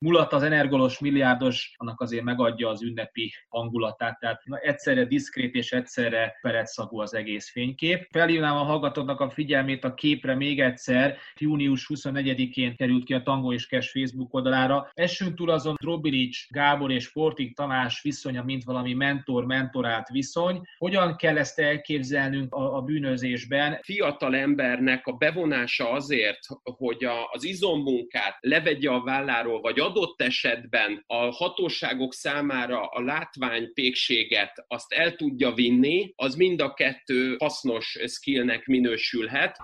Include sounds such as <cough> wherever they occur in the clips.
mulat az energolos milliárdos, annak azért megadja az ünnepi hangulatát. Tehát egyszerre diszkrét és egyszerre peretszagú az egész fénykép. Felhívnám a hallgatóknak a figyelmét a képre még egyszer. Június 24-én került ki a Tango és Kes Facebook oldalára. Essünk túl azon Drobilic, Gábor és Portik Tamás viszonya, mint valami mentor-mentorált viszony. Hogyan kell ezt elképzelnünk a, a bűnözésben? Fiatal embernek a bevonása azért, hogy a, az izommunkát levegye a válláról, vagy adott esetben a hatóságok számára a látványpékséget azt el tudja vinni, az mind a kettő hasznos skillnek minősülhet.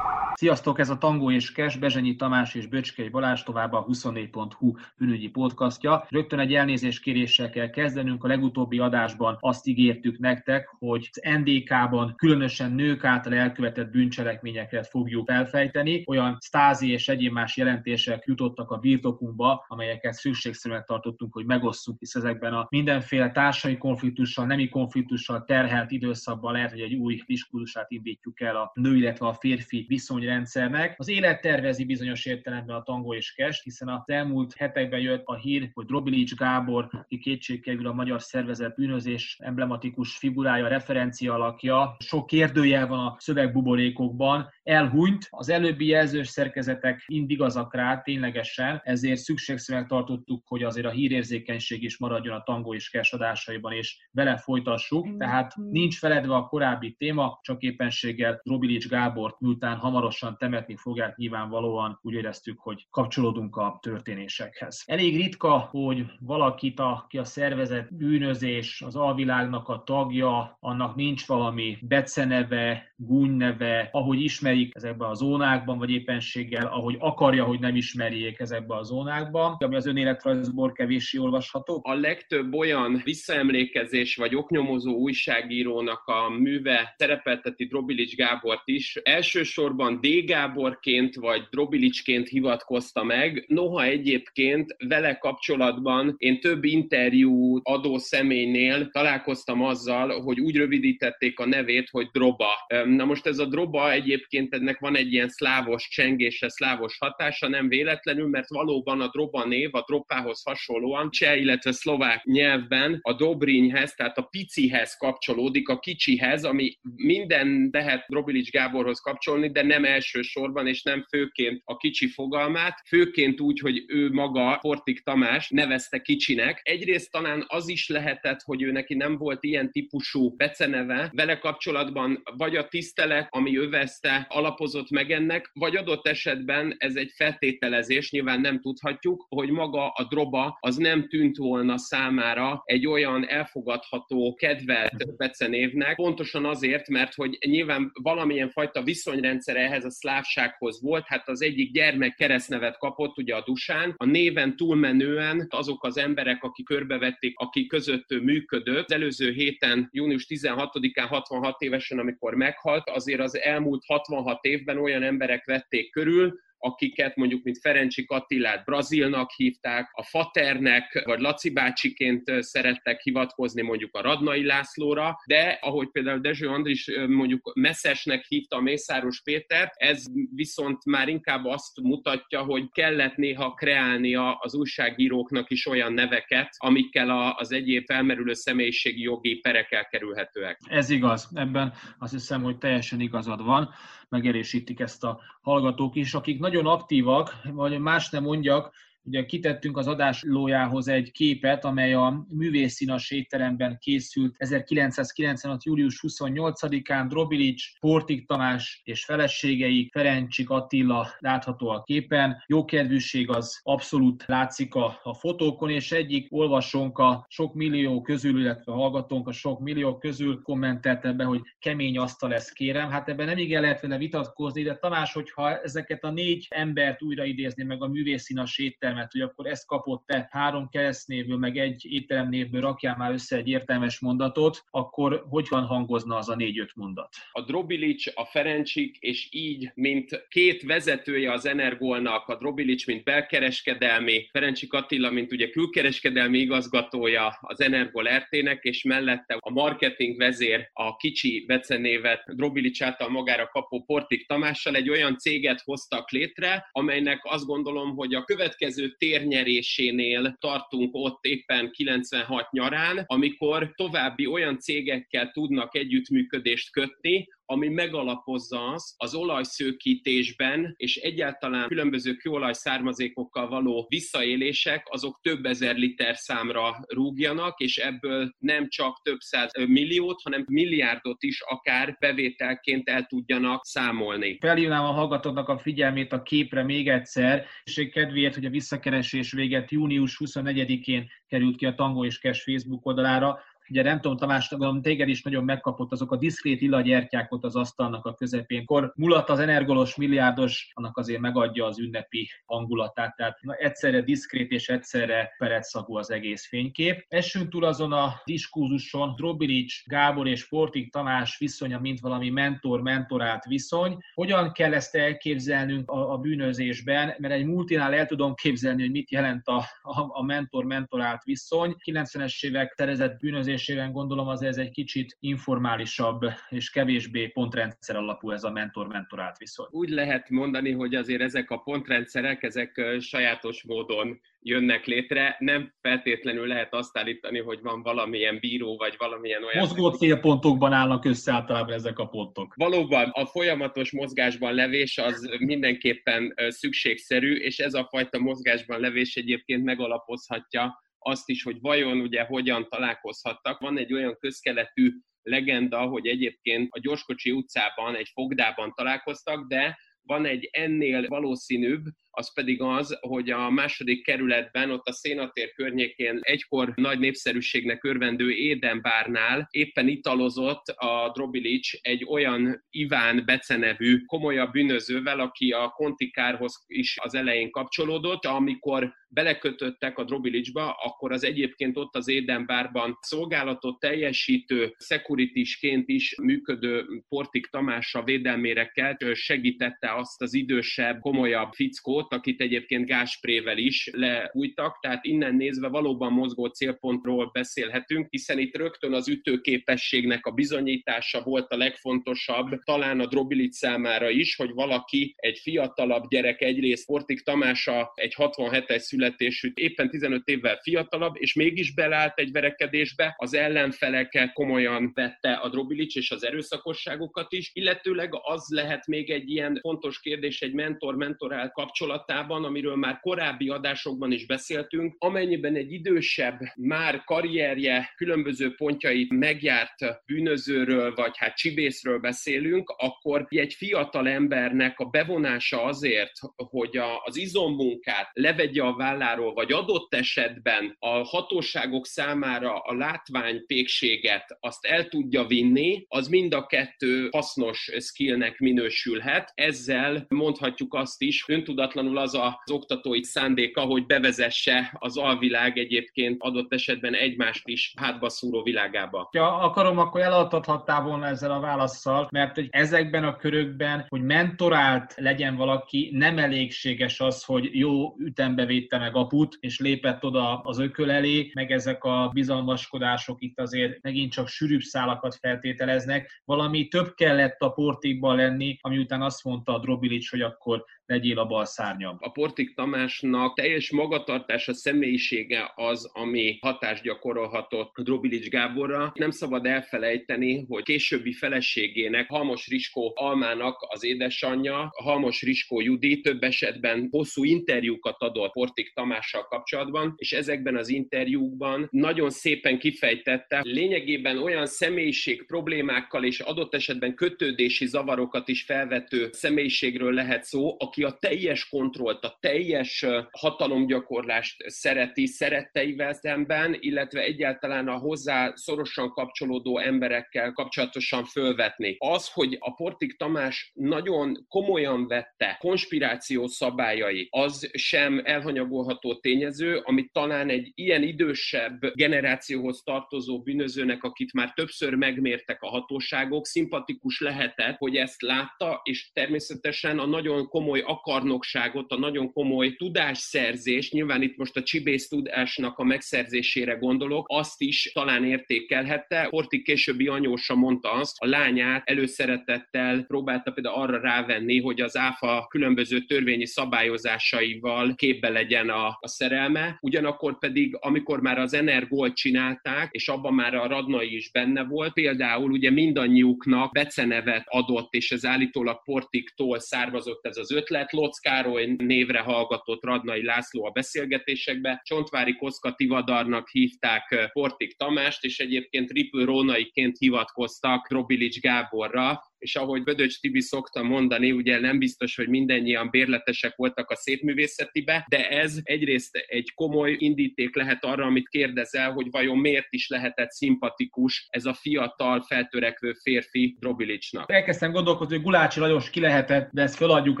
Sziasztok, ez a Tangó és Kes, Bezsenyi Tamás és Böcskei Balázs tovább a 24.hu bűnügyi podcastja. Rögtön egy elnézés kéréssel kell kezdenünk. A legutóbbi adásban azt ígértük nektek, hogy az NDK-ban különösen nők által elkövetett bűncselekményeket fogjuk felfejteni. Olyan stázi és egyéb más jelentések jutottak a birtokunkba, amelyeket szükségszerűen tartottunk, hogy megosszuk, hisz ezekben a mindenféle társai konfliktussal, nemi konfliktussal terhelt időszakban lehet, hogy egy új diskurzusát indítjuk el a nő, illetve a férfi viszony rendszernek. Az élet tervezi bizonyos értelemben a tango és kest, hiszen az elmúlt hetekben jött a hír, hogy Drobilics Gábor, aki kétségkívül a magyar szervezet bűnözés emblematikus figurája, referencia alakja, sok kérdőjel van a szövegbuborékokban, elhunyt. Az előbbi jelzős szerkezetek mind igazak rá, ténylegesen, ezért szükségszerűen tartottuk, hogy azért a hírérzékenység is maradjon a tango és kes adásaiban, és vele folytassuk. Tehát nincs feledve a korábbi téma, csak éppenséggel Drobilics Gábort miután hamarosan hamarosan temetni fogják, nyilvánvalóan úgy éreztük, hogy kapcsolódunk a történésekhez. Elég ritka, hogy valakit, aki a szervezet bűnözés, az alvilágnak a tagja, annak nincs valami beceneve, gúnyneve, ahogy ismerik ezekben a zónákban, vagy éppenséggel, ahogy akarja, hogy nem ismerjék ezekben a zónákban, ami az önéletrajzból kevéssé olvasható. A legtöbb olyan visszaemlékezés vagy oknyomozó újságírónak a műve szerepelteti Drobilics Gábort is. Elsősorban D. Gáborként vagy Drobilicsként hivatkozta meg, noha egyébként vele kapcsolatban én több interjú adó személynél találkoztam azzal, hogy úgy rövidítették a nevét, hogy Droba. Na most ez a Droba egyébként ennek van egy ilyen szlávos csengése, szlávos hatása, nem véletlenül, mert valóban a Droba név a Dropához hasonlóan cseh, illetve szlovák nyelvben a Dobrinyhez, tehát a picihez kapcsolódik, a kicsihez, ami minden lehet Drobilics Gáborhoz kapcsolni, de nem elsősorban, és nem főként a kicsi fogalmát, főként úgy, hogy ő maga, Portik Tamás nevezte kicsinek. Egyrészt talán az is lehetett, hogy ő neki nem volt ilyen típusú beceneve, vele kapcsolatban vagy a tisztelet, ami övezte, alapozott meg ennek, vagy adott esetben ez egy feltételezés, nyilván nem tudhatjuk, hogy maga a droba az nem tűnt volna számára egy olyan elfogadható, kedvelt becenévnek, pontosan azért, mert hogy nyilván valamilyen fajta viszonyrendszer ehhez a szlávsághoz volt, hát az egyik gyermek keresztnevet kapott, ugye a Dusán, a néven túlmenően azok az emberek, akik körbevették, akik között működött, az előző héten, június 16-án 66 évesen, amikor meghalt, azért az elmúlt 66 évben olyan emberek vették körül, akiket mondjuk, mint Ferencsi Attilát Brazilnak hívták, a Faternek, vagy Laci bácsiként szerettek hivatkozni mondjuk a Radnai Lászlóra, de ahogy például Dezső Andris mondjuk Messzesnek hívta Mészáros Péter, ez viszont már inkább azt mutatja, hogy kellett néha kreálnia az újságíróknak is olyan neveket, amikkel az egyéb felmerülő személyiségi jogi perek elkerülhetőek. Ez igaz, ebben azt hiszem, hogy teljesen igazad van megerősítik ezt a hallgatók is, akik nagyon aktívak, vagy más nem mondjak, Ugye kitettünk az adás lójához egy képet, amely a művészínas étteremben készült 1996. július 28-án. Drobilic, Portik Tamás és feleségei, Ferencsik Attila látható a képen. Jókedvűség az abszolút látszik a, a fotókon, és egyik olvasónk a sok millió közül, illetve hallgatónk a sok millió közül kommentelte be, hogy kemény asztal lesz kérem. Hát ebben nem igen lehet vele vitatkozni, de Tamás, hogyha ezeket a négy embert újra idézni meg a művészínas étterem figyelmet, hogy akkor ezt kapott te három keresztnévből, meg egy étteremnévből rakjál már össze egy értelmes mondatot, akkor hogyan hangozna az a négy-öt mondat? A Drobilic, a Ferencsik, és így, mint két vezetője az Energolnak, a Drobilic, mint belkereskedelmi, Ferencsik Attila, mint ugye külkereskedelmi igazgatója az Energol RT-nek, és mellette a marketing vezér, a kicsi becenévet Drobilic által magára kapó Portik Tamással egy olyan céget hoztak létre, amelynek azt gondolom, hogy a következő térnyerésénél tartunk ott éppen 96 nyarán, amikor további olyan cégekkel tudnak együttműködést kötni, ami megalapozza az, az olajszőkítésben és egyáltalán különböző kőolaj származékokkal való visszaélések, azok több ezer liter számra rúgjanak, és ebből nem csak több száz milliót, hanem milliárdot is akár bevételként el tudjanak számolni. Felhívnám a hallgatóknak a figyelmét a képre még egyszer, és kedvéért, hogy a visszakeresés véget június 24-én került ki a Tango és Cash Facebook oldalára, Ugye nem tudom, Tamás, téged is nagyon megkapott azok a diszkrét illagyertyák ott az asztalnak a közepén. Kor mulat az energolos milliárdos, annak azért megadja az ünnepi hangulatát. Tehát na, egyszerre diszkrét és egyszerre peretszagú az egész fénykép. Essünk túl azon a diskurzuson Drobilic, Gábor és Portik Tamás viszonya, mint valami mentor-mentorált viszony. Hogyan kell ezt elképzelnünk a, a bűnözésben? Mert egy multinál el tudom képzelni, hogy mit jelent a, a, a mentor-mentorált viszony. 90-es évek szerezett bűnözés működésében gondolom az ez egy kicsit informálisabb és kevésbé pontrendszer alapú ez a mentor-mentorált viszony. Úgy lehet mondani, hogy azért ezek a pontrendszerek, ezek sajátos módon jönnek létre. Nem feltétlenül lehet azt állítani, hogy van valamilyen bíró, vagy valamilyen olyan... Mozgó célpontokban állnak össze általában ezek a pontok. Valóban a folyamatos mozgásban levés az mindenképpen szükségszerű, és ez a fajta mozgásban levés egyébként megalapozhatja azt is, hogy vajon ugye hogyan találkozhattak. Van egy olyan közkeletű legenda, hogy egyébként a Gyorskocsi utcában, egy fogdában találkoztak, de van egy ennél valószínűbb, az pedig az, hogy a második kerületben, ott a Szénatér környékén egykor nagy népszerűségnek örvendő Édenbárnál éppen italozott a Drobilic egy olyan Iván becenevű komolyabb bűnözővel, aki a Kontikárhoz is az elején kapcsolódott, amikor belekötöttek a Drobilicba, akkor az egyébként ott az Édenbárban szolgálatot teljesítő, szekuritisként is működő Portik Tamás a védelmére kelt, segítette azt az idősebb, komolyabb fickót, ott, akit egyébként gásprével is lehújtak, tehát innen nézve valóban mozgó célpontról beszélhetünk, hiszen itt rögtön az ütőképességnek a bizonyítása volt a legfontosabb, talán a Drobilic számára is, hogy valaki, egy fiatalabb gyerek egyrészt, Portik Tamása egy 67-es születésű, éppen 15 évvel fiatalabb, és mégis belállt egy verekedésbe, az ellenfeleket komolyan vette a Drobilic és az erőszakosságokat is, illetőleg az lehet még egy ilyen fontos kérdés, egy mentor-mentorál kapcsolat, kapcsolatában, amiről már korábbi adásokban is beszéltünk, amennyiben egy idősebb, már karrierje különböző pontjait megjárt bűnözőről, vagy hát csibészről beszélünk, akkor egy fiatal embernek a bevonása azért, hogy az izommunkát levegye a válláról, vagy adott esetben a hatóságok számára a látványpékséget azt el tudja vinni, az mind a kettő hasznos skillnek minősülhet. Ezzel mondhatjuk azt is, öntudatlan feltétlenül az az oktatói szándéka, hogy bevezesse az alvilág egyébként adott esetben egymást is hátba szúró világába. Ja, akarom, akkor eladhattál volna ezzel a válaszsal, mert hogy ezekben a körökben, hogy mentorált legyen valaki, nem elégséges az, hogy jó ütembe védte meg aput, és lépett oda az ököl elé, meg ezek a bizalmaskodások itt azért megint csak sűrűbb szálakat feltételeznek. Valami több kellett a portékban lenni, ami után azt mondta a Drobilic, hogy akkor legyél a bal szárnyam. A Portik Tamásnak teljes magatartása, személyisége az, ami hatást gyakorolhatott Drobilics Gáborra. Nem szabad elfelejteni, hogy későbbi feleségének, Halmos Riskó Almának az édesanyja, Halmos Riskó Judi több esetben hosszú interjúkat adott Portik Tamással kapcsolatban, és ezekben az interjúkban nagyon szépen kifejtette, lényegében olyan személyiség problémákkal és adott esetben kötődési zavarokat is felvető személyiségről lehet szó, aki a teljes kontrollt, a teljes hatalomgyakorlást szereti szeretteivel szemben, illetve egyáltalán a hozzá szorosan kapcsolódó emberekkel kapcsolatosan fölvetni. Az, hogy a Portik Tamás nagyon komolyan vette konspiráció szabályai, az sem elhanyagolható tényező, amit talán egy ilyen idősebb generációhoz tartozó bűnözőnek, akit már többször megmértek a hatóságok, szimpatikus lehetett, hogy ezt látta, és természetesen a nagyon komoly akarnokságot, a nagyon komoly tudásszerzés, nyilván itt most a csibész tudásnak a megszerzésére gondolok, azt is talán értékelhette. Portik későbbi anyósa mondta azt, a lányát előszeretettel próbálta például arra rávenni, hogy az ÁFA különböző törvényi szabályozásaival képbe legyen a, a szerelme. Ugyanakkor pedig, amikor már az Energolt csinálták, és abban már a Radnai is benne volt, például ugye mindannyiuknak becenevet adott, és ez állítólag Portiktól származott ez az ötlet. Locz Károly névre hallgatott Radnai László a beszélgetésekbe. Csontvári Koszka Tivadarnak hívták Portik Tamást, és egyébként Ripő Rónaiként hivatkoztak Robilics Gáborra, és ahogy Bödöcs Tibi szokta mondani, ugye nem biztos, hogy mindannyian bérletesek voltak a szépművészetibe, de ez egyrészt egy komoly indíték lehet arra, amit kérdezel, hogy vajon miért is lehetett szimpatikus ez a fiatal, feltörekvő férfi Drobilicsnak. Elkezdtem gondolkozni, hogy Gulácsi Lajos ki lehetett, de ezt feladjuk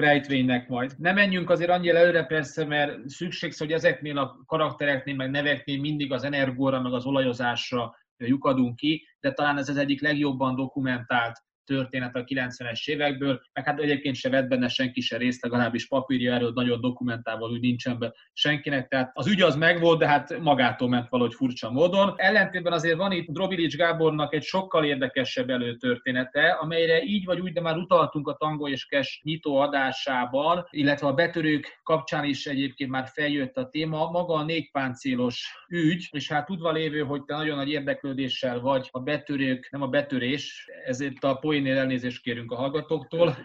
rejtvénynek majd. Nem menjünk azért annyira előre persze, mert szükséges, hogy ezeknél a karaktereknél, meg neveknél mindig az energóra, meg az olajozásra lyukadunk ki, de talán ez az egyik legjobban dokumentált történet a 90-es évekből, meg hát egyébként se vett benne senki se részt, legalábbis papírja erről nagyon dokumentálva, hogy nincsen be senkinek, tehát az ügy az megvolt, de hát magától ment valahogy furcsa módon. Ellentétben azért van itt Drobilics Gábornak egy sokkal érdekesebb előtörténete, amelyre így vagy úgy, de már utaltunk a Tango és Kes nyitó adásában, illetve a betörők kapcsán is egyébként már feljött a téma, maga a négy páncélos ügy, és hát tudva lévő, hogy te nagyon nagy érdeklődéssel vagy a betörők, nem a betörés, ezért a poén poénél elnézést kérünk a hallgatóktól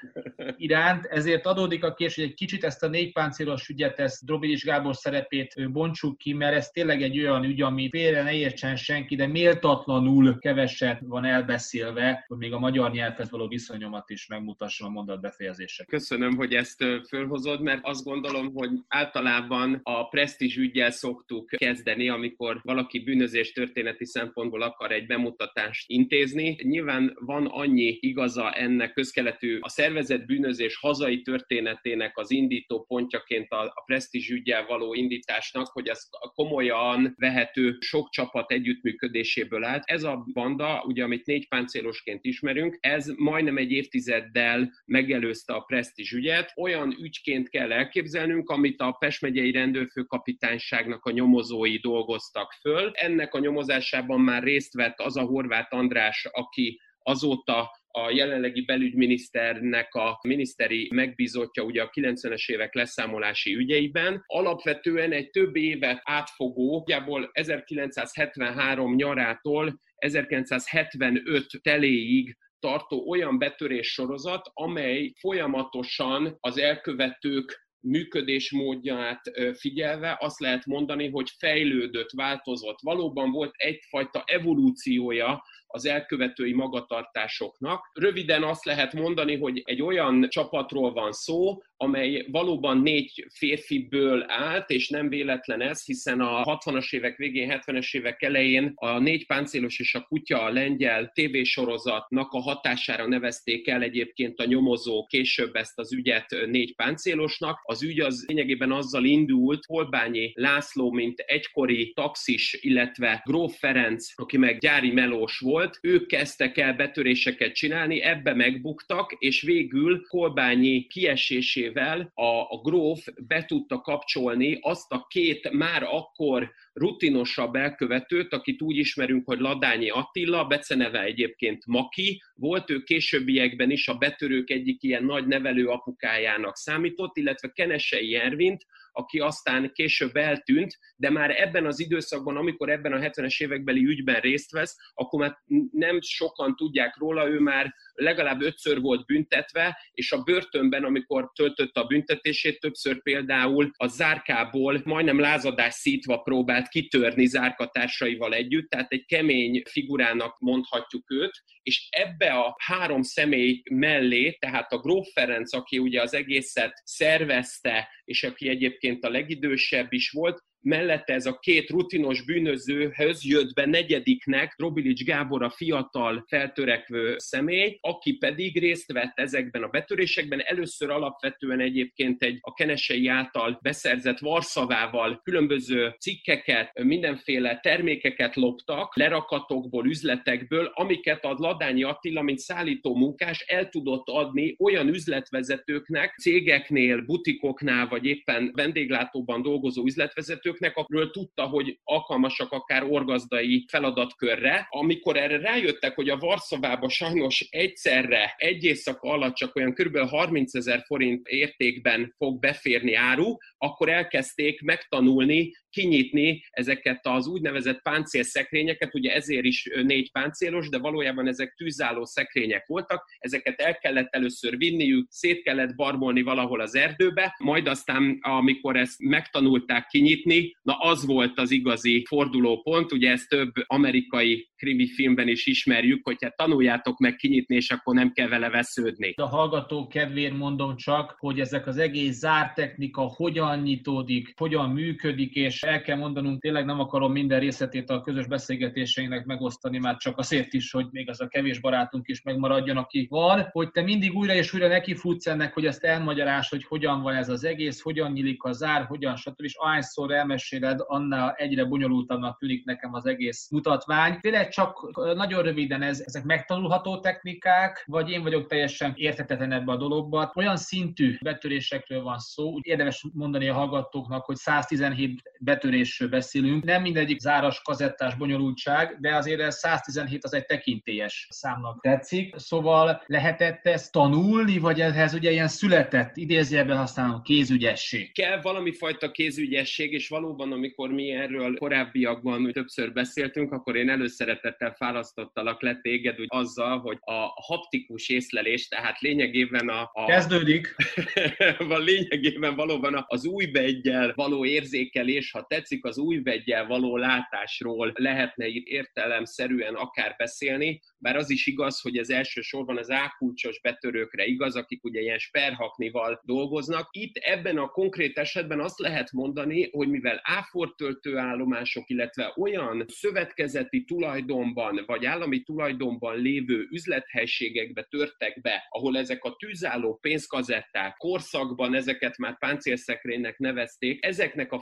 iránt, ezért adódik a kés, hogy egy kicsit ezt a négy páncélos ügyet, ezt Drobics Gábor szerepét bontsuk ki, mert ez tényleg egy olyan ügy, ami félre ne értsen senki, de méltatlanul keveset van elbeszélve, hogy még a magyar nyelvhez való viszonyomat is megmutassam a mondat befejezések. Köszönöm, hogy ezt fölhozod, mert azt gondolom, hogy általában a presztízs ügyel szoktuk kezdeni, amikor valaki bűnözés történeti szempontból akar egy bemutatást intézni. Nyilván van annyi igaza ennek közkeletű a szervezet bűnözés hazai történetének az indító pontjaként a, a presztízs ügyel való indításnak, hogy ez komolyan vehető sok csapat együttműködéséből állt. Ez a banda, ugye amit négy páncélosként ismerünk, ez majdnem egy évtizeddel megelőzte a presztízs ügyet. Olyan ügyként kell elképzelnünk, amit a Pest megyei rendőrfőkapitányságnak a nyomozói dolgoztak föl. Ennek a nyomozásában már részt vett az a Horváth András, aki azóta a jelenlegi belügyminiszternek a miniszteri megbízottja ugye a 90-es évek leszámolási ügyeiben. Alapvetően egy több évet átfogó, nagyjából 1973 nyarától 1975 teléig tartó olyan betörés sorozat, amely folyamatosan az elkövetők működésmódját figyelve azt lehet mondani, hogy fejlődött, változott. Valóban volt egyfajta evolúciója az elkövetői magatartásoknak. Röviden azt lehet mondani, hogy egy olyan csapatról van szó, amely valóban négy férfiből állt, és nem véletlen ez, hiszen a 60-as évek végén, 70-es évek elején a négy páncélos és a kutya a lengyel tévésorozatnak a hatására nevezték el egyébként a nyomozó később ezt az ügyet négy páncélosnak. Az ügy az lényegében azzal indult, Holbányi László, mint egykori taxis, illetve Gróf Ferenc, aki meg gyári melós volt, ők kezdtek el betöréseket csinálni, ebbe megbuktak, és végül Holbányi kiesésével segítségével a, a gróf be tudta kapcsolni azt a két már akkor rutinosabb elkövetőt, akit úgy ismerünk, hogy Ladányi Attila, beceneve egyébként Maki, volt ő későbbiekben is a betörők egyik ilyen nagy nevelő apukájának számított, illetve Kenesei Ervint, aki aztán később eltűnt, de már ebben az időszakban, amikor ebben a 70-es évekbeli ügyben részt vesz, akkor már nem sokan tudják róla, ő már legalább ötször volt büntetve, és a börtönben, amikor töltötte a büntetését, többször például a zárkából majdnem lázadás szítva próbált kitörni zárkatársaival együtt, tehát egy kemény figurának mondhatjuk őt, és ebbe a három személy mellé, tehát a Gróf Ferenc, aki ugye az egészet szervezte, és aki egyébként a legidősebb is volt, mellette ez a két rutinos bűnözőhöz jött be negyediknek Robilics Gábor a fiatal feltörekvő személy, aki pedig részt vett ezekben a betörésekben. Először alapvetően egyébként egy a Kenesei által beszerzett Varszavával különböző cikkeket, mindenféle termékeket loptak, lerakatokból, üzletekből, amiket a Ladányi Attila, mint szállító munkás el tudott adni olyan üzletvezetőknek, cégeknél, butikoknál, vagy éppen vendéglátóban dolgozó üzletvezetők, vezetőknek, akről tudta, hogy alkalmasak akár orgazdai feladatkörre. Amikor erre rájöttek, hogy a Varszavába sajnos egyszerre egy éjszaka alatt csak olyan kb. 30 ezer forint értékben fog beférni áru, akkor elkezdték megtanulni, kinyitni ezeket az úgynevezett páncélszekrényeket, ugye ezért is négy páncélos, de valójában ezek tűzálló szekrények voltak, ezeket el kellett először vinniük, szét kellett barmolni valahol az erdőbe, majd aztán, amikor ezt megtanulták kinyitni, na az volt az igazi fordulópont, ugye ezt több amerikai krimi filmben is ismerjük, hogyha tanuljátok meg kinyitni, és akkor nem kell vele vesződni. A hallgató kedvéért mondom csak, hogy ezek az egész zártechnika hogyan nyitódik, hogyan működik, és el kell mondanunk, tényleg nem akarom minden részletét a közös beszélgetéseinknek megosztani, már csak azért is, hogy még az a kevés barátunk is megmaradjon, aki van, hogy te mindig újra és újra nekifutsz ennek, hogy ezt elmagyaráz, hogy hogyan van ez az egész, hogyan nyílik a zár, hogyan stb. És ahányszor elmeséled, annál egyre bonyolultabbnak tűnik nekem az egész mutatvány. Tényleg csak nagyon röviden ez, ezek megtanulható technikák, vagy én vagyok teljesen értetetlen ebbe a dologba. Olyan szintű betörésekről van szó, úgy érdemes mondani a hallgatóknak, hogy 117 betörésről beszélünk. Nem mindegyik záras, kazettás bonyolultság, de azért ez 117 az egy tekintélyes számnak tetszik. Szóval lehetett ezt tanulni, vagy ehhez ugye ilyen született, idézőjelben használom, kézügyesség? Kell valami fajta kézügyesség, és valóban, amikor mi erről korábbiakban többször beszéltünk, akkor én előszeretettel választottalak le téged úgy azzal, hogy a haptikus észlelés, tehát lényegében a... a Kezdődik. <laughs> van lényegében valóban az új begyel való érzékelés, ha tetszik, az új begyel való látásról lehetne itt értelemszerűen akár beszélni, bár az is igaz, hogy ez elsősorban az ákulcsos betörőkre igaz, akik ugye ilyen sperhaknival dolgoznak. Itt ebben a konkrét esetben azt lehet mondani, hogy mivel áfor töltőállomások, illetve olyan szövetkezeti tulajdonban vagy állami tulajdonban lévő üzlethelységekbe törtek be, ahol ezek a tűzálló pénzkazetták korszakban ezeket már páncélszekrénynek nevezték, ezeknek a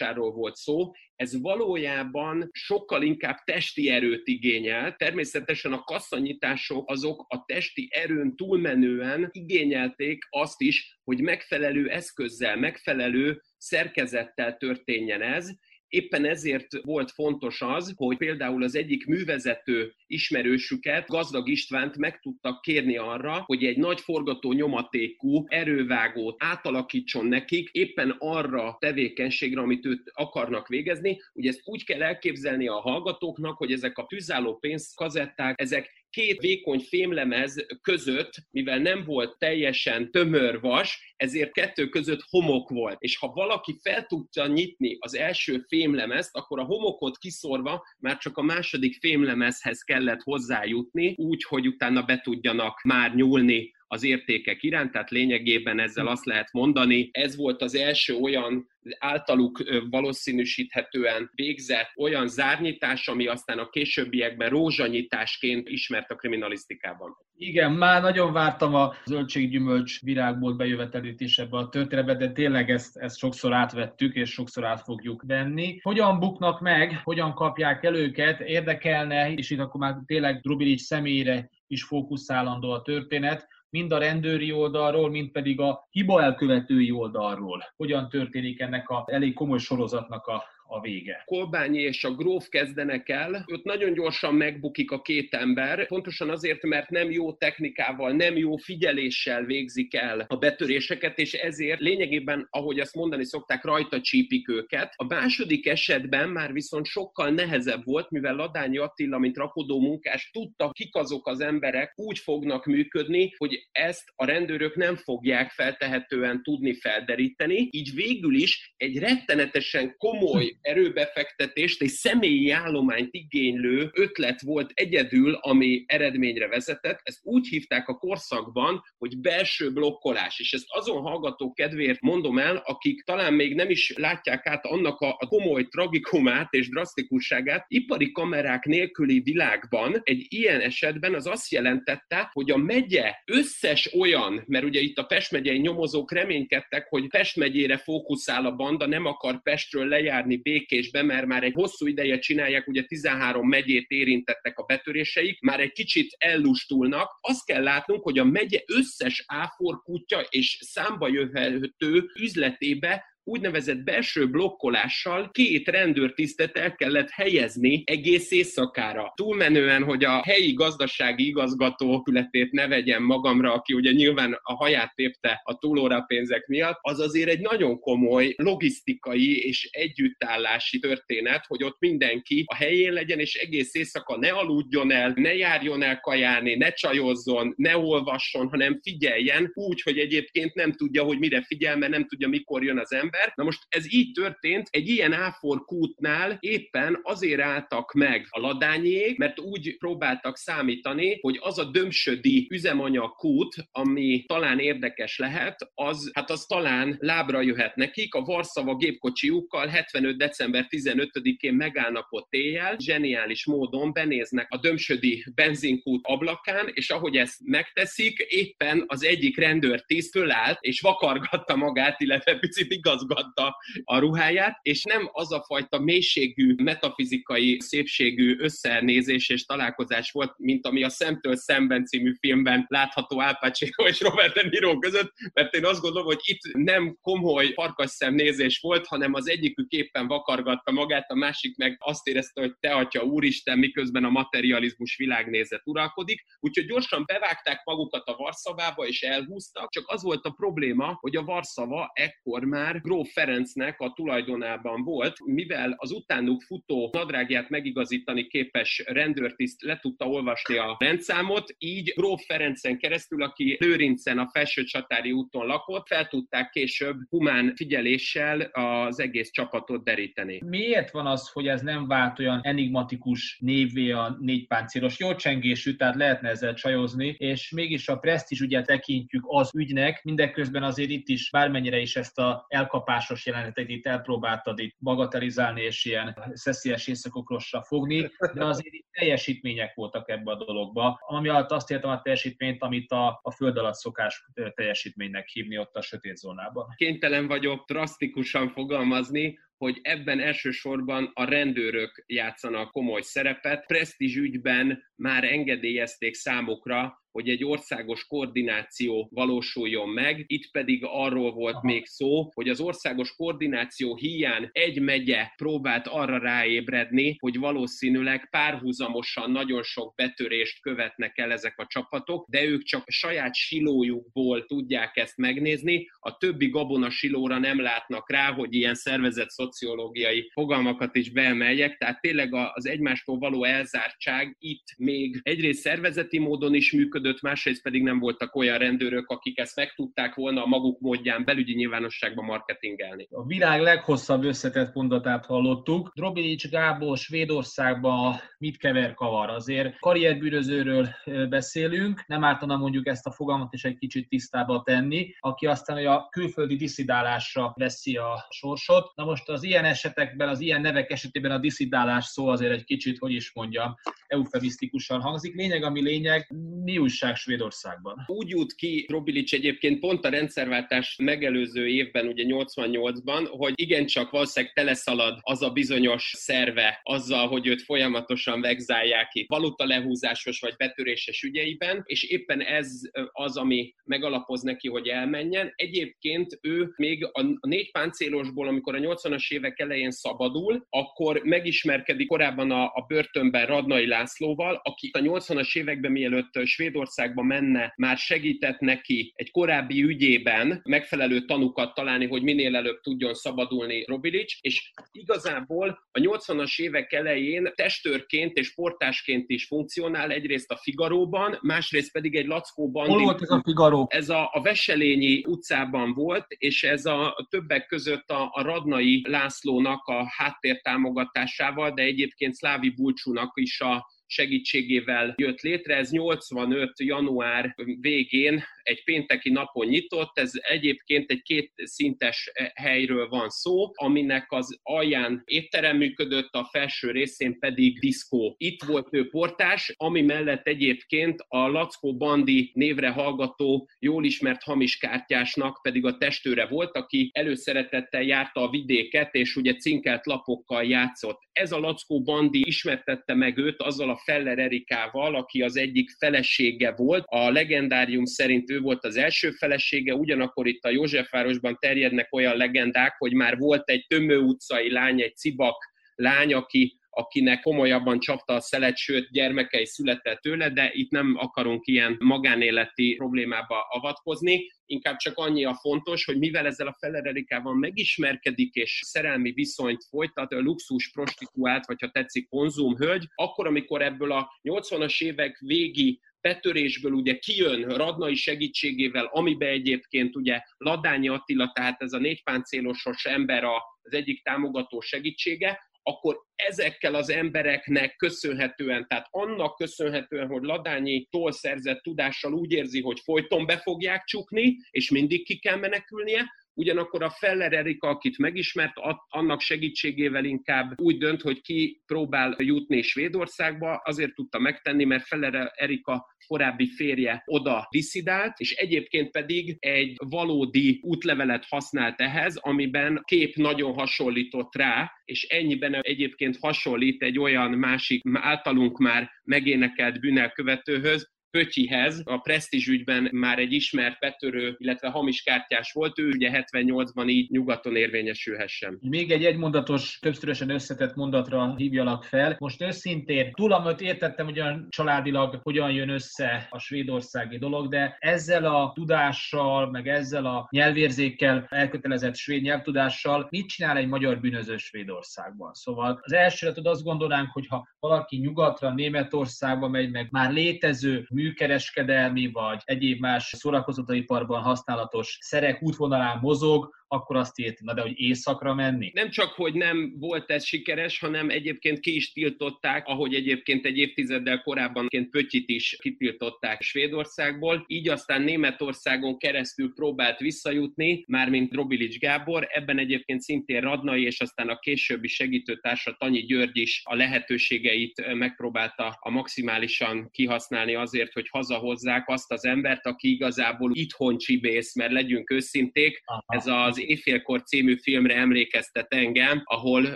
felnyitásáról volt szó, ez valójában sokkal inkább testi erőt igényel. Természetesen a kasszanyítások azok a testi erőn túlmenően igényelték azt is, hogy megfelelő eszközzel, megfelelő szerkezettel történjen ez, Éppen ezért volt fontos az, hogy például az egyik művezető ismerősüket, Gazdag Istvánt meg tudtak kérni arra, hogy egy nagy forgató nyomatékú erővágót átalakítson nekik éppen arra tevékenységre, amit őt akarnak végezni. Ugye ezt úgy kell elképzelni a hallgatóknak, hogy ezek a tűzálló pénzkazetták, ezek két vékony fémlemez között, mivel nem volt teljesen tömör vas, ezért kettő között homok volt. És ha valaki fel tudta nyitni az első fémlemezt, akkor a homokot kiszorva már csak a második fémlemezhez kellett hozzájutni, úgy, hogy utána be tudjanak már nyúlni az értékek iránt, tehát lényegében ezzel azt lehet mondani, ez volt az első olyan általuk valószínűsíthetően végzett olyan zárnyitás, ami aztán a későbbiekben rózsanyításként ismert a kriminalisztikában. Igen, már nagyon vártam a zöldséggyümölcs virágból bejövetelét is ebbe a történetbe, de tényleg ezt, ezt sokszor átvettük, és sokszor át fogjuk venni. Hogyan buknak meg, hogyan kapják el őket, érdekelne, és itt akkor már tényleg Drubilics személyre is fókuszálandó a történet, mind a rendőri oldalról, mind pedig a hiba elkövetői oldalról. Hogyan történik ennek a elég komoly sorozatnak a a vége. Kolbányi és a gróf kezdenek el, ott nagyon gyorsan megbukik a két ember, pontosan azért, mert nem jó technikával, nem jó figyeléssel végzik el a betöréseket, és ezért lényegében, ahogy azt mondani szokták, rajta csípik őket. A második esetben már viszont sokkal nehezebb volt, mivel Ladányi Attila, mint rakodó munkás, tudta, kik azok az emberek úgy fognak működni, hogy ezt a rendőrök nem fogják feltehetően tudni felderíteni, így végül is egy rettenetesen komoly erőbefektetést, egy személyi állományt igénylő ötlet volt egyedül, ami eredményre vezetett. Ezt úgy hívták a korszakban, hogy belső blokkolás. És ezt azon hallgató kedvéért mondom el, akik talán még nem is látják át annak a komoly tragikumát és drasztikusságát. Ipari kamerák nélküli világban egy ilyen esetben az azt jelentette, hogy a megye összes olyan, mert ugye itt a Pest megyei nyomozók reménykedtek, hogy Pest megyére fókuszál a banda, nem akar Pestről lejárni Békésbe, mert már egy hosszú ideje csinálják, ugye 13 megyét érintettek a betöréseik, már egy kicsit ellustulnak. Azt kell látnunk, hogy a megye összes áforkutya és számba jöhető üzletébe úgynevezett belső blokkolással két rendőrtisztet el kellett helyezni egész éjszakára. Túlmenően, hogy a helyi gazdasági igazgató fületét ne vegyem magamra, aki ugye nyilván a haját tépte a túlóra pénzek miatt, az azért egy nagyon komoly logisztikai és együttállási történet, hogy ott mindenki a helyén legyen, és egész éjszaka ne aludjon el, ne járjon el kajálni, ne csajozzon, ne olvasson, hanem figyeljen úgy, hogy egyébként nem tudja, hogy mire figyel, mert nem tudja, mikor jön az ember, ember. Na most ez így történt, egy ilyen áfor kútnál éppen azért álltak meg a ladányék, mert úgy próbáltak számítani, hogy az a dömsödi üzemanyag kút, ami talán érdekes lehet, az, hát az talán lábra jöhet nekik. A Varszava gépkocsiukkal 75. december 15-én megállnak ott éjjel, zseniális módon benéznek a dömsödi benzinkút ablakán, és ahogy ezt megteszik, éppen az egyik rendőrtiszt fölállt, és vakargatta magát, illetve picit igaz igazgatta a ruháját, és nem az a fajta mélységű, metafizikai szépségű összenézés és találkozás volt, mint ami a Szemtől szemben című filmben látható Al Pacino és Robert De Niro között, mert én azt gondolom, hogy itt nem komoly farkas szemnézés volt, hanem az egyikük éppen vakargatta magát, a másik meg azt érezte, hogy te atya úristen, miközben a materializmus világnézet uralkodik. Úgyhogy gyorsan bevágták magukat a Varszavába és elhúztak, csak az volt a probléma, hogy a Varszava ekkor már Gróf Ferencnek a tulajdonában volt, mivel az utánuk futó nadrágját megigazítani képes rendőrtiszt le tudta olvasni a rendszámot, így Gróf Ferencen keresztül, aki Lőrincen a Felső Csatári úton lakott, fel tudták később humán figyeléssel az egész csapatot deríteni. Miért van az, hogy ez nem vált olyan enigmatikus névvé a négypáncélos? Jó csengésű, tehát lehetne ezzel csajozni, és mégis a presztízs ugye tekintjük az ügynek, mindeközben azért itt is bármennyire is ezt a elkapást kapásos jelenetet itt elpróbáltad itt bagatelizálni és ilyen szeszélyes éjszakokrosra fogni, de azért itt teljesítmények voltak ebbe a dologba. Ami alatt azt értem a teljesítményt, amit a, a föld alatt szokás teljesítménynek hívni ott a sötét zónában. Kénytelen vagyok drasztikusan fogalmazni, hogy ebben elsősorban a rendőrök játszanak komoly szerepet. Presztízs ügyben már engedélyezték számukra, hogy egy országos koordináció valósuljon meg. Itt pedig arról volt Aha. még szó, hogy az országos koordináció hiány egy megye próbált arra ráébredni, hogy valószínűleg párhuzamosan nagyon sok betörést követnek el ezek a csapatok, de ők csak saját silójukból tudják ezt megnézni. A többi gabona silóra nem látnak rá, hogy ilyen szervezet szociológiai fogalmakat is beemeljek, tehát tényleg az egymástól való elzártság itt még egyrészt szervezeti módon is működött, másrészt pedig nem voltak olyan rendőrök, akik ezt meg tudták volna a maguk módján belügyi nyilvánosságban marketingelni. A világ leghosszabb összetett mondatát hallottuk. Drobilics Gábor Svédországban mit kever kavar? Azért karrierbűrözőről beszélünk, nem ártana mondjuk ezt a fogalmat is egy kicsit tisztába tenni, aki aztán a külföldi diszidálásra veszi a sorsot. Na most az ilyen esetekben, az ilyen nevek esetében a diszidálás szó azért egy kicsit, hogy is mondjam, eufemisztikusan hangzik. Lényeg, ami lényeg, mi újság Svédországban? Úgy jut ki Robilic egyébként pont a rendszerváltás megelőző évben, ugye 88-ban, hogy igencsak valószínűleg teleszalad az a bizonyos szerve azzal, hogy őt folyamatosan vegzálják itt valuta lehúzásos vagy betöréses ügyeiben, és éppen ez az, ami megalapoz neki, hogy elmenjen. Egyébként ő még a négy páncélosból, amikor a 80-as évek elején szabadul, akkor megismerkedik korábban a, a börtönben Radnai Lászlóval, aki a 80-as években mielőtt Svédországba menne, már segített neki egy korábbi ügyében megfelelő tanukat találni, hogy minél előbb tudjon szabadulni Robilic, és igazából a 80-as évek elején testőrként és portásként is funkcionál, egyrészt a Figaróban, másrészt pedig egy Lackóban. Hol volt ez a Figaro? Ez a, a Veselényi utcában volt, és ez a többek között a, a Radnai Lászlónak a háttértámogatásával, de egyébként Szlávi Bulcsúnak is a segítségével jött létre. Ez 85. január végén egy pénteki napon nyitott, ez egyébként egy két szintes helyről van szó, aminek az alján étterem működött, a felső részén pedig diszkó. Itt volt ő portás, ami mellett egyébként a Lackó Bandi névre hallgató, jól ismert hamis kártyásnak pedig a testőre volt, aki előszeretettel járta a vidéket, és ugye cinkelt lapokkal játszott. Ez a Lackó Bandi ismertette meg őt azzal a Feller Erikával, aki az egyik felesége volt. A legendárium szerint ő volt az első felesége, ugyanakkor itt a Józsefvárosban terjednek olyan legendák, hogy már volt egy Tömő utcai lány, egy Cibak lány, aki akinek komolyabban csapta a szelet, sőt gyermekei született tőle, de itt nem akarunk ilyen magánéleti problémába avatkozni. Inkább csak annyi a fontos, hogy mivel ezzel a Feller megismerkedik és szerelmi viszonyt folytat, a luxus prostituált, vagy ha tetszik konzumhölgy, akkor, amikor ebből a 80-as évek végi betörésből ugye kijön Radnai segítségével, amiben egyébként ugye Ladányi Attila, tehát ez a négypáncélosos ember az egyik támogató segítsége, akkor ezekkel az embereknek köszönhetően, tehát annak köszönhetően, hogy Ladányi-tól szerzett tudással úgy érzi, hogy folyton be fogják csukni, és mindig ki kell menekülnie, ugyanakkor a Feller Erika, akit megismert, annak segítségével inkább úgy dönt, hogy ki próbál jutni Svédországba, azért tudta megtenni, mert Feller Erika korábbi férje oda diszidált, és egyébként pedig egy valódi útlevelet használt ehhez, amiben kép nagyon hasonlított rá, és ennyiben egyébként hasonlít egy olyan másik általunk már megénekelt bűnelkövetőhöz, Pötyihez, a Prestige ügyben már egy ismert betörő, illetve hamis kártyás volt, ő ugye 78-ban így nyugaton érvényesülhessen. Még egy egymondatos, többszörösen összetett mondatra hívjalak fel. Most őszintén, túl amit értettem, olyan családilag hogyan jön össze a svédországi dolog, de ezzel a tudással, meg ezzel a nyelvérzékkel elkötelezett svéd nyelvtudással mit csinál egy magyar bűnöző Svédországban? Szóval az elsőre tud azt gondolnánk, hogy ha valaki nyugatra, Németországba megy, meg már létező műkereskedelmi vagy egyéb más szórakozataiparban használatos szerek útvonalán mozog, akkor azt írt, na de hogy éjszakra menni? Nem csak, hogy nem volt ez sikeres, hanem egyébként ki is tiltották, ahogy egyébként egy évtizeddel korábban Pöttyit is kitiltották Svédországból, így aztán Németországon keresztül próbált visszajutni, mármint Robilics Gábor, ebben egyébként szintén Radnai és aztán a későbbi segítőtársa Tanyi György is a lehetőségeit megpróbálta a maximálisan kihasználni azért, hogy hazahozzák azt az embert, aki igazából itthon csibész, mert legyünk őszinték, Aha. ez az Éjfélkor című filmre emlékeztet engem, ahol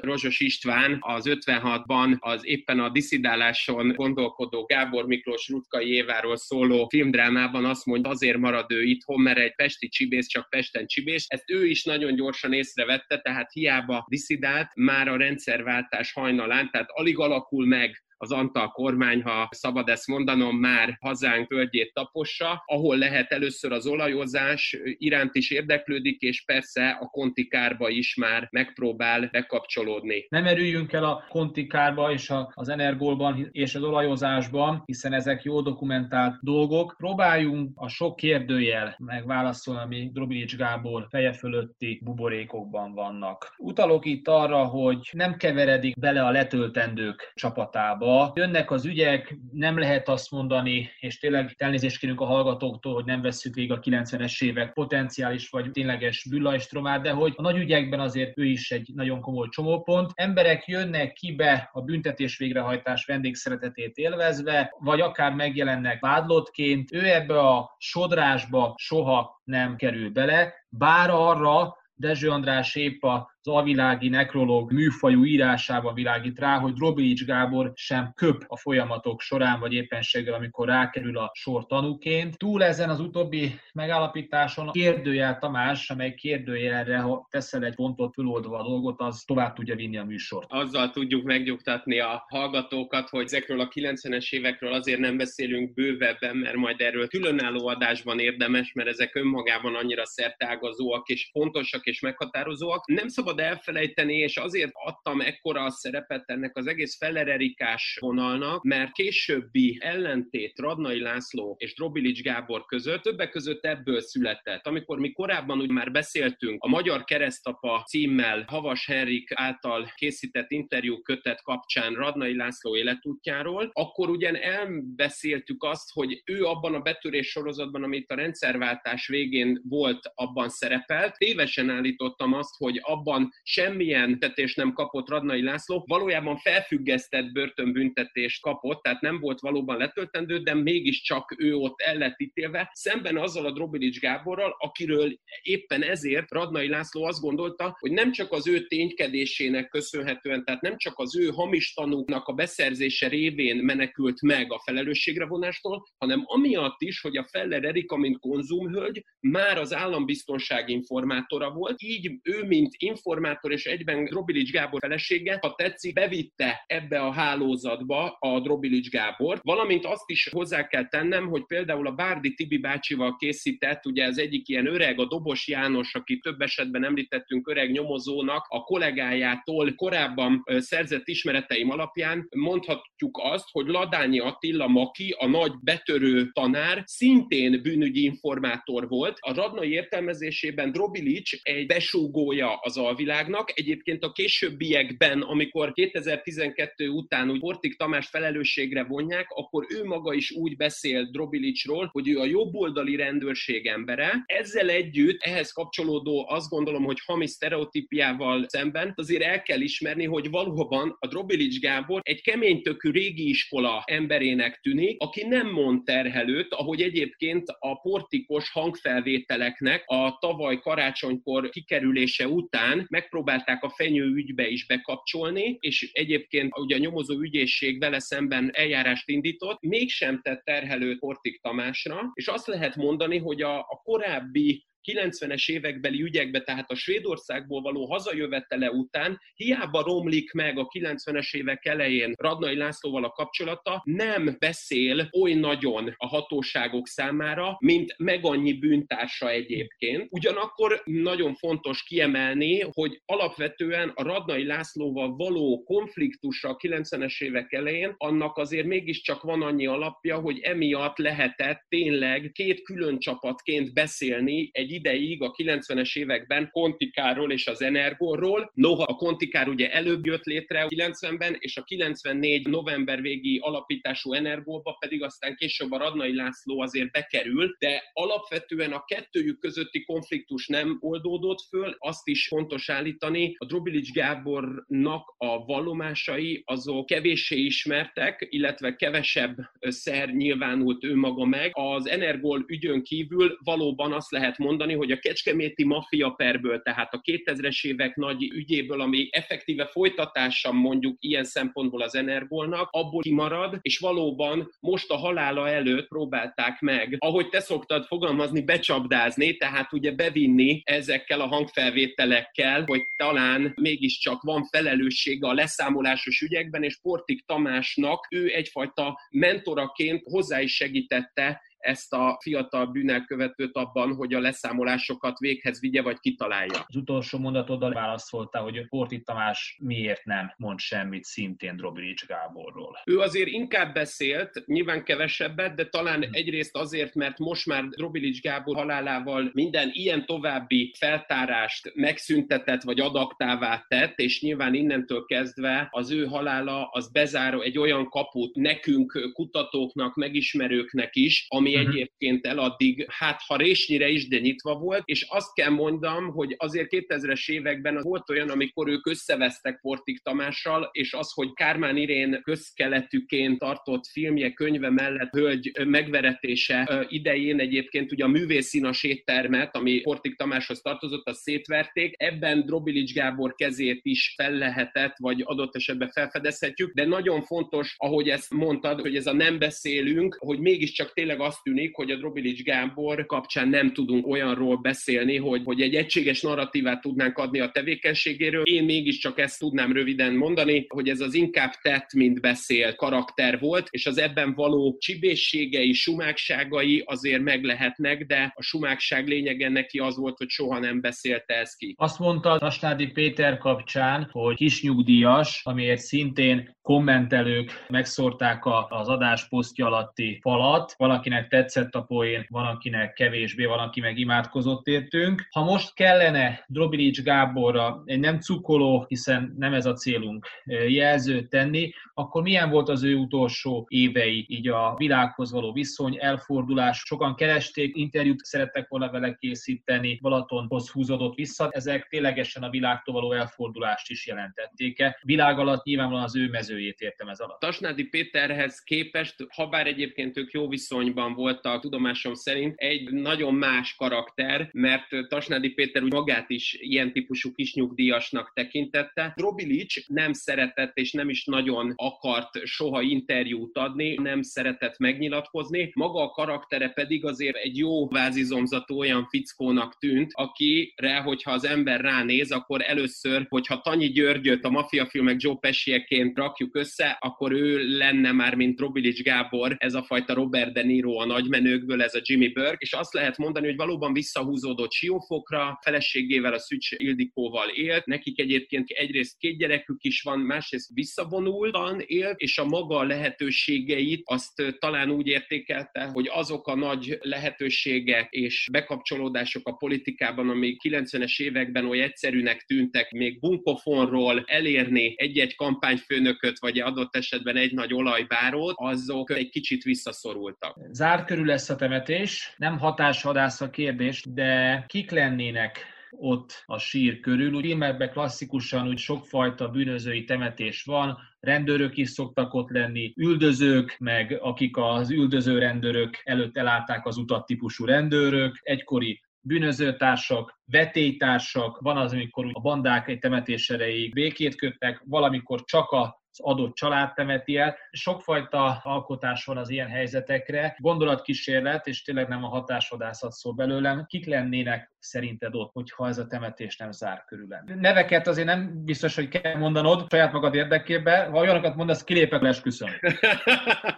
Rozsos István az 56-ban az éppen a diszidáláson gondolkodó Gábor Miklós Rutkai Éváról szóló filmdrámában azt mondja, azért marad ő itthon, mert egy pesti csibész csak Pesten csibész. Ezt ő is nagyon gyorsan észrevette, tehát hiába diszidált már a rendszerváltás hajnalán, tehát alig alakul meg az Antal kormány, ha szabad ezt mondanom, már hazánk földjét tapossa, ahol lehet először az olajozás iránt is érdeklődik, és persze a kontikárba is már megpróbál bekapcsolódni. Nem erüljünk el a kontikárba és az energólban és az olajozásban, hiszen ezek jó dokumentált dolgok. Próbáljunk a sok kérdőjel megválaszolni, ami Drobilics Gábor feje fölötti buborékokban vannak. Utalok itt arra, hogy nem keveredik bele a letöltendők csapatába, jönnek az ügyek, nem lehet azt mondani, és tényleg elnézést kérünk a hallgatóktól, hogy nem vesszük végig a 90-es évek potenciális vagy tényleges büllajstromát, de hogy a nagy ügyekben azért ő is egy nagyon komoly csomópont. Emberek jönnek kibe a büntetés végrehajtás vendégszeretetét élvezve, vagy akár megjelennek vádlottként, ő ebbe a sodrásba soha nem kerül bele, bár arra Dezső András épp a az alvilági nekrológ műfajú írásában világít rá, hogy Drobilics Gábor sem köp a folyamatok során, vagy éppenséggel, amikor rákerül a sor tanúként. Túl ezen az utóbbi megállapításon kérdőjel Tamás, amely kérdőjelre, ha teszel egy pontot föloldva a dolgot, az tovább tudja vinni a műsort. Azzal tudjuk megnyugtatni a hallgatókat, hogy ezekről a 90-es évekről azért nem beszélünk bővebben, mert majd erről különálló adásban érdemes, mert ezek önmagában annyira szertágazóak és fontosak és meghatározóak. Nem szabad elfelejteni, és azért adtam ekkora a szerepet ennek az egész Fellererikás vonalnak, mert későbbi ellentét Radnai László és Drobilics Gábor között többek között ebből született. Amikor mi korábban úgy már beszéltünk a Magyar Keresztapa címmel Havas Henrik által készített interjú kötet kapcsán Radnai László életútjáról, akkor ugyan elbeszéltük azt, hogy ő abban a betörés sorozatban, amit a rendszerváltás végén volt, abban szerepelt. Tévesen állítottam azt, hogy abban semmilyen tetés nem kapott Radnai László, valójában felfüggesztett börtönbüntetést kapott, tehát nem volt valóban letöltendő, de mégiscsak ő ott el lett ítélve, szemben azzal a Drobilics Gáborral, akiről éppen ezért Radnai László azt gondolta, hogy nem csak az ő ténykedésének köszönhetően, tehát nem csak az ő hamis tanúknak a beszerzése révén menekült meg a felelősségre vonástól, hanem amiatt is, hogy a Feller Erika, mint konzumhölgy, már az állambiztonság informátora volt, így ő, mint informátor és egyben Drobilics Gábor felesége, ha tetszik, bevitte ebbe a hálózatba a Drobilics Gábor, valamint azt is hozzá kell tennem, hogy például a Bárdi Tibi bácsival készített, ugye az egyik ilyen öreg, a Dobos János, aki több esetben említettünk öreg nyomozónak, a kollégájától korábban szerzett ismereteim alapján mondhatjuk azt, hogy Ladányi Attila Maki, a nagy betörő tanár, szintén bűnügyi informátor volt. A Radnai értelmezésében Drobilics egy besúgója az alvilágnak. Egyébként a későbbiekben, amikor 2012 után úgy Portik Tamás felelősségre vonják, akkor ő maga is úgy beszél Drobilicsról, hogy ő a jobboldali rendőrség embere. Ezzel együtt, ehhez kapcsolódó azt gondolom, hogy hamis sztereotípiával szemben azért el kell ismerni, hogy valóban a Drobilics Gábor egy keménytökű régi iskola emberének tűnik, aki nem mond terhelőt, ahogy egyébként a portikos hangfelvételeknek a tavaly karácsonykor kikerülése után megpróbálták a fenyő ügybe is bekapcsolni, és egyébként ugye a nyomozó ügyészség vele szemben eljárást indított, mégsem tett terhelőt Portik Tamásra, és azt lehet mondani, hogy a, a korábbi 90-es évekbeli ügyekbe, tehát a Svédországból való hazajövetele után hiába romlik meg a 90-es évek elején Radnai Lászlóval a kapcsolata, nem beszél oly nagyon a hatóságok számára, mint meg annyi bűntársa egyébként. Ugyanakkor nagyon fontos kiemelni, hogy alapvetően a Radnai Lászlóval való konfliktusa a 90-es évek elején, annak azért mégiscsak van annyi alapja, hogy emiatt lehetett tényleg két külön csapatként beszélni egy ideig a 90-es években Kontikáról és az Energorról. Noha a Kontikár ugye előbb jött létre 90-ben, és a 94 november végi alapítású Energóba pedig aztán később a Radnai László azért bekerül, de alapvetően a kettőjük közötti konfliktus nem oldódott föl. Azt is fontos állítani, a Drobilics Gábornak a vallomásai azok kevéssé ismertek, illetve kevesebb szer nyilvánult ő maga meg. Az Energol ügyön kívül valóban azt lehet mondani, mondani, hogy a kecskeméti maffia perből, tehát a 2000-es évek nagy ügyéből, ami effektíve folytatása mondjuk ilyen szempontból az Energolnak, abból kimarad, és valóban most a halála előtt próbálták meg, ahogy te szoktad fogalmazni, becsapdázni, tehát ugye bevinni ezekkel a hangfelvételekkel, hogy talán mégiscsak van felelőssége a leszámolásos ügyekben, és Portik Tamásnak ő egyfajta mentoraként hozzá is segítette ezt a fiatal bűnelkövetőt abban, hogy a leszámolásokat véghez vigye vagy kitalálja. Az utolsó mondatoddal válaszolta, hogy Porti Tamás miért nem mond semmit szintén Drobilics Gáborról. Ő azért inkább beszélt, nyilván kevesebbet, de talán hmm. egyrészt azért, mert most már Drobilics Gábor halálával minden ilyen további feltárást megszüntetett vagy adaktává tett, és nyilván innentől kezdve az ő halála az bezáró egy olyan kaput nekünk, kutatóknak, megismerőknek is, ami ami uh-huh. egyébként eladdig, hát ha résnyire is, de nyitva volt, és azt kell mondom, hogy azért 2000-es években volt olyan, amikor ők összevesztek Portik Tamással, és az, hogy Kármán Irén közkeletűként tartott filmje, könyve mellett hölgy megveretése idején egyébként ugye a művészínas éttermet, ami Portik Tamáshoz tartozott, azt szétverték. Ebben Drobilics Gábor kezét is fel lehetett, vagy adott esetben felfedezhetjük, de nagyon fontos, ahogy ezt mondtad, hogy ez a nem beszélünk, hogy mégiscsak tényleg azt tűnik, hogy a Drobilics Gábor kapcsán nem tudunk olyanról beszélni, hogy, hogy egy egységes narratívát tudnánk adni a tevékenységéről. Én mégiscsak ezt tudnám röviden mondani, hogy ez az inkább tett, mint beszél karakter volt, és az ebben való csibészségei, sumákságai azért meg lehetnek, de a sumákság lényege neki az volt, hogy soha nem beszélte ezt ki. Azt mondta Tasnádi Péter kapcsán, hogy kisnyugdíjas, amiért szintén kommentelők megszórták az adás posztja alatti falat. Valakinek tetszett a poén, van, akinek kevésbé, van, aki meg imádkozott értünk. Ha most kellene Drobilics Gáborra egy nem cukoló, hiszen nem ez a célunk, jelzőt tenni, akkor milyen volt az ő utolsó évei, így a világhoz való viszony, elfordulás, sokan keresték, interjút szerettek volna vele készíteni, Balatonhoz húzódott vissza, ezek ténylegesen a világtól való elfordulást is jelentették-e. Világ alatt nyilvánvalóan az ő mezőjét értem ez alatt. Tasnádi Péterhez képest, ha bár egyébként ők jó viszonyban voltak, tudomásom szerint, egy nagyon más karakter, mert Tasnádi Péter úgy magát is ilyen típusú kisnyugdíjasnak tekintette. Drobilic nem szeretett és nem is nagyon akart soha interjút adni, nem szeretett megnyilatkozni. Maga a karaktere pedig azért egy jó vázizomzatú olyan fickónak tűnt, akire, hogyha az ember ránéz, akkor először, hogyha Tanyi Györgyöt a mafiafilmek Joe Pescieként rakjuk össze, akkor ő lenne már, mint Robilics Gábor, ez a fajta Robert De Niro a nagymenőkből, ez a Jimmy Burke, és azt lehet mondani, hogy valóban visszahúzódott Siófokra, feleségével, a Szücs Ildikóval élt, nekik egyébként egyrészt két gyerekük is van, másrészt visszavonultan élt, és a maga lehetőségeit azt talán úgy értékelte, hogy azok a nagy lehetőségek és bekapcsolódások a politikában, amik 90-es években oly egyszerűnek tűntek, még bunkofonról elérni egy-egy kampányfőnököt, vagy adott esetben egy nagy olajbárót, azok egy kicsit visszaszorultak. Zárt körül lesz a temetés, nem hatáshadász a kérdés, de kik lennének ott a sír körül. Úgy filmekben klasszikusan úgy sokfajta bűnözői temetés van, rendőrök is szoktak ott lenni, üldözők, meg akik az üldöző rendőrök előtt elállták az utat típusú rendőrök, egykori bűnözőtársak, vetélytársak, van az, amikor a bandák egy temetés erejéig békét kötnek, valamikor csak a az adott család temeti el. Sokfajta alkotás van az ilyen helyzetekre, gondolatkísérlet, és tényleg nem a hatásvadászat szól belőlem. Kik lennének szerinted ott, hogyha ez a temetés nem zár körülen? Neveket azért nem biztos, hogy kell mondanod saját magad érdekében. Ha olyanokat mondasz, kilépek le esküszöm. <laughs>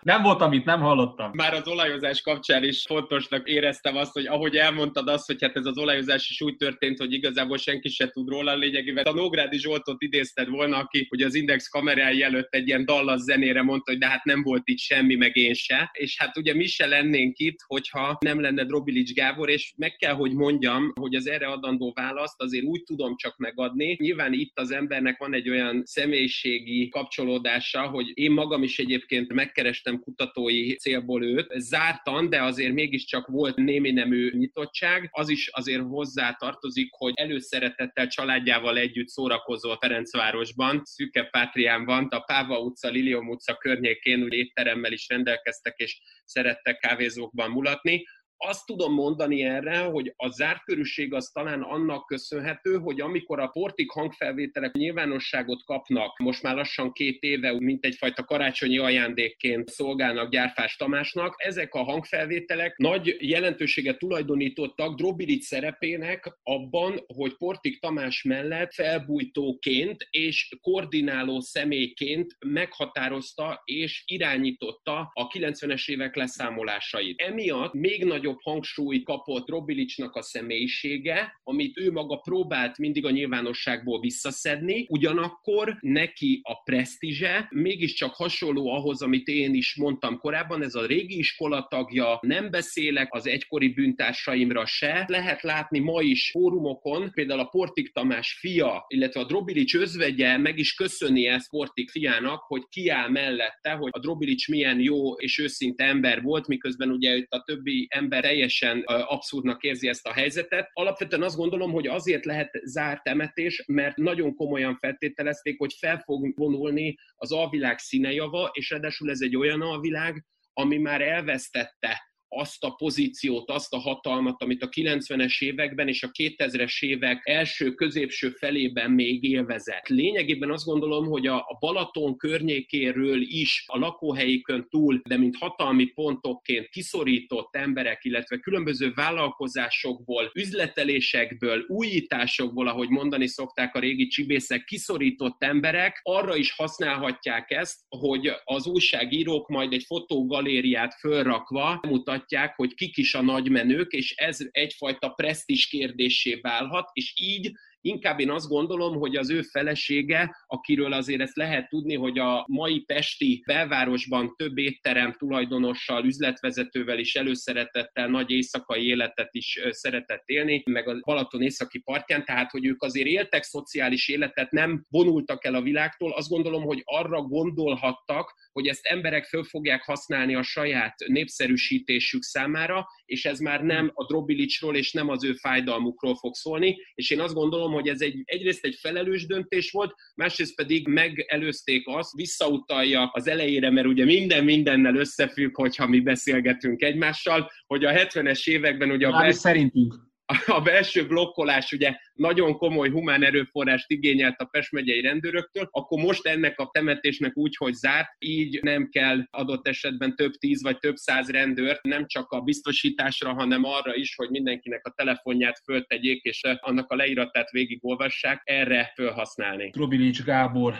Nem voltam itt, nem hallottam. Már az olajozás kapcsán is fontosnak éreztem azt, hogy ahogy elmondtad azt, hogy hát ez az olajozás is úgy történt, hogy igazából senki se tud róla lényegében. A Nógrádi Zsoltot idézted volna, aki ugye az Index kamerája előtt egy ilyen dallas zenére mondta, hogy de hát nem volt itt semmi, meg én se. És hát ugye mi se lennénk itt, hogyha nem lenne Drobilics Gábor, és meg kell, hogy mondjam, hogy az erre adandó választ azért úgy tudom csak megadni. Nyilván itt az embernek van egy olyan személyiségi kapcsolódása, hogy én magam is egyébként megkerestem kutatói célból őt. Zártan, de azért mégiscsak volt némi nemű nyitottság. Az is azért hozzá tartozik, hogy előszeretettel családjával együtt szórakozott Ferencvárosban, Szüke Pátriánban, a Páva utca, Lilium utca környékén úgy étteremmel is rendelkeztek, és szerettek kávézókban mulatni azt tudom mondani erre, hogy a zártkörűség az talán annak köszönhető, hogy amikor a portik hangfelvételek nyilvánosságot kapnak, most már lassan két éve, mint egyfajta karácsonyi ajándékként szolgálnak Gyárfás Tamásnak, ezek a hangfelvételek nagy jelentőséget tulajdonítottak Drobilic szerepének abban, hogy Portik Tamás mellett felbújtóként és koordináló személyként meghatározta és irányította a 90-es évek leszámolásait. Emiatt még nagyobb nagyobb hangsúlyt kapott Robilicsnak a személyisége, amit ő maga próbált mindig a nyilvánosságból visszaszedni, ugyanakkor neki a presztízse mégiscsak hasonló ahhoz, amit én is mondtam korábban, ez a régi iskola tagja, nem beszélek az egykori bűntársaimra se. Lehet látni ma is fórumokon, például a Portik Tamás fia, illetve a Drobilics özvegye meg is köszöni ezt Portik fiának, hogy kiáll mellette, hogy a Drobilics milyen jó és őszinte ember volt, miközben ugye itt a többi ember teljesen abszurdnak érzi ezt a helyzetet. Alapvetően azt gondolom, hogy azért lehet zárt temetés, mert nagyon komolyan feltételezték, hogy fel fog vonulni az alvilág színejava, és ráadásul ez egy olyan alvilág, ami már elvesztette azt a pozíciót, azt a hatalmat, amit a 90-es években és a 2000-es évek első középső felében még élvezett. Lényegében azt gondolom, hogy a, Balaton környékéről is a lakóhelyikön túl, de mint hatalmi pontokként kiszorított emberek, illetve különböző vállalkozásokból, üzletelésekből, újításokból, ahogy mondani szokták a régi csibészek, kiszorított emberek arra is használhatják ezt, hogy az újságírók majd egy fotógalériát fölrakva mutatják, mutatják, hogy kik is a nagymenők, és ez egyfajta presztis kérdésé válhat, és így Inkább én azt gondolom, hogy az ő felesége, akiről azért ezt lehet tudni, hogy a mai pesti belvárosban több étterem tulajdonossal, üzletvezetővel is előszeretettel nagy éjszakai életet is szeretett élni, meg a Balaton északi partján, tehát hogy ők azért éltek szociális életet, nem vonultak el a világtól, azt gondolom, hogy arra gondolhattak, hogy ezt emberek föl fogják használni a saját népszerűsítésük számára, és ez már nem a Drobilicsról és nem az ő fájdalmukról fog szólni, és én azt gondolom, hogy ez egy, egyrészt egy felelős döntés volt, másrészt pedig megelőzték azt, visszautalja az elejére, mert ugye minden mindennel összefügg, hogyha mi beszélgetünk egymással, hogy a 70-es években ugye a... Belső... szerintünk a belső blokkolás ugye nagyon komoly humán erőforrást igényelt a Pest megyei rendőröktől, akkor most ennek a temetésnek úgy, hogy zárt, így nem kell adott esetben több tíz vagy több száz rendőrt, nem csak a biztosításra, hanem arra is, hogy mindenkinek a telefonját föltegyék, és annak a leíratát végigolvassák, erre felhasználni. Trobilics Gábor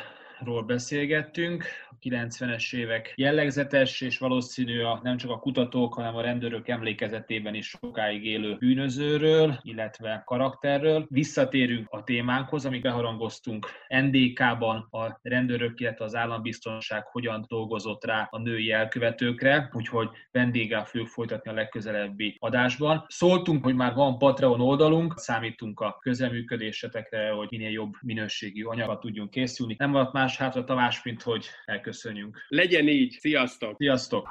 ról beszélgettünk, a 90-es évek jellegzetes és valószínű a, nem csak a kutatók, hanem a rendőrök emlékezetében is sokáig élő bűnözőről, illetve karakterről. Visszatérünk a témánkhoz, amit beharangoztunk NDK-ban a rendőrök, illetve az állambiztonság hogyan dolgozott rá a női elkövetőkre, úgyhogy vendéggel fogjuk folytatni a legközelebbi adásban. Szóltunk, hogy már van Patreon oldalunk, számítunk a közelműködésetekre, hogy minél jobb minőségű anyagot tudjunk készülni. Nem volt már más hátra Tamás, mint hogy elköszönjünk. Legyen így, sziasztok! Sziasztok!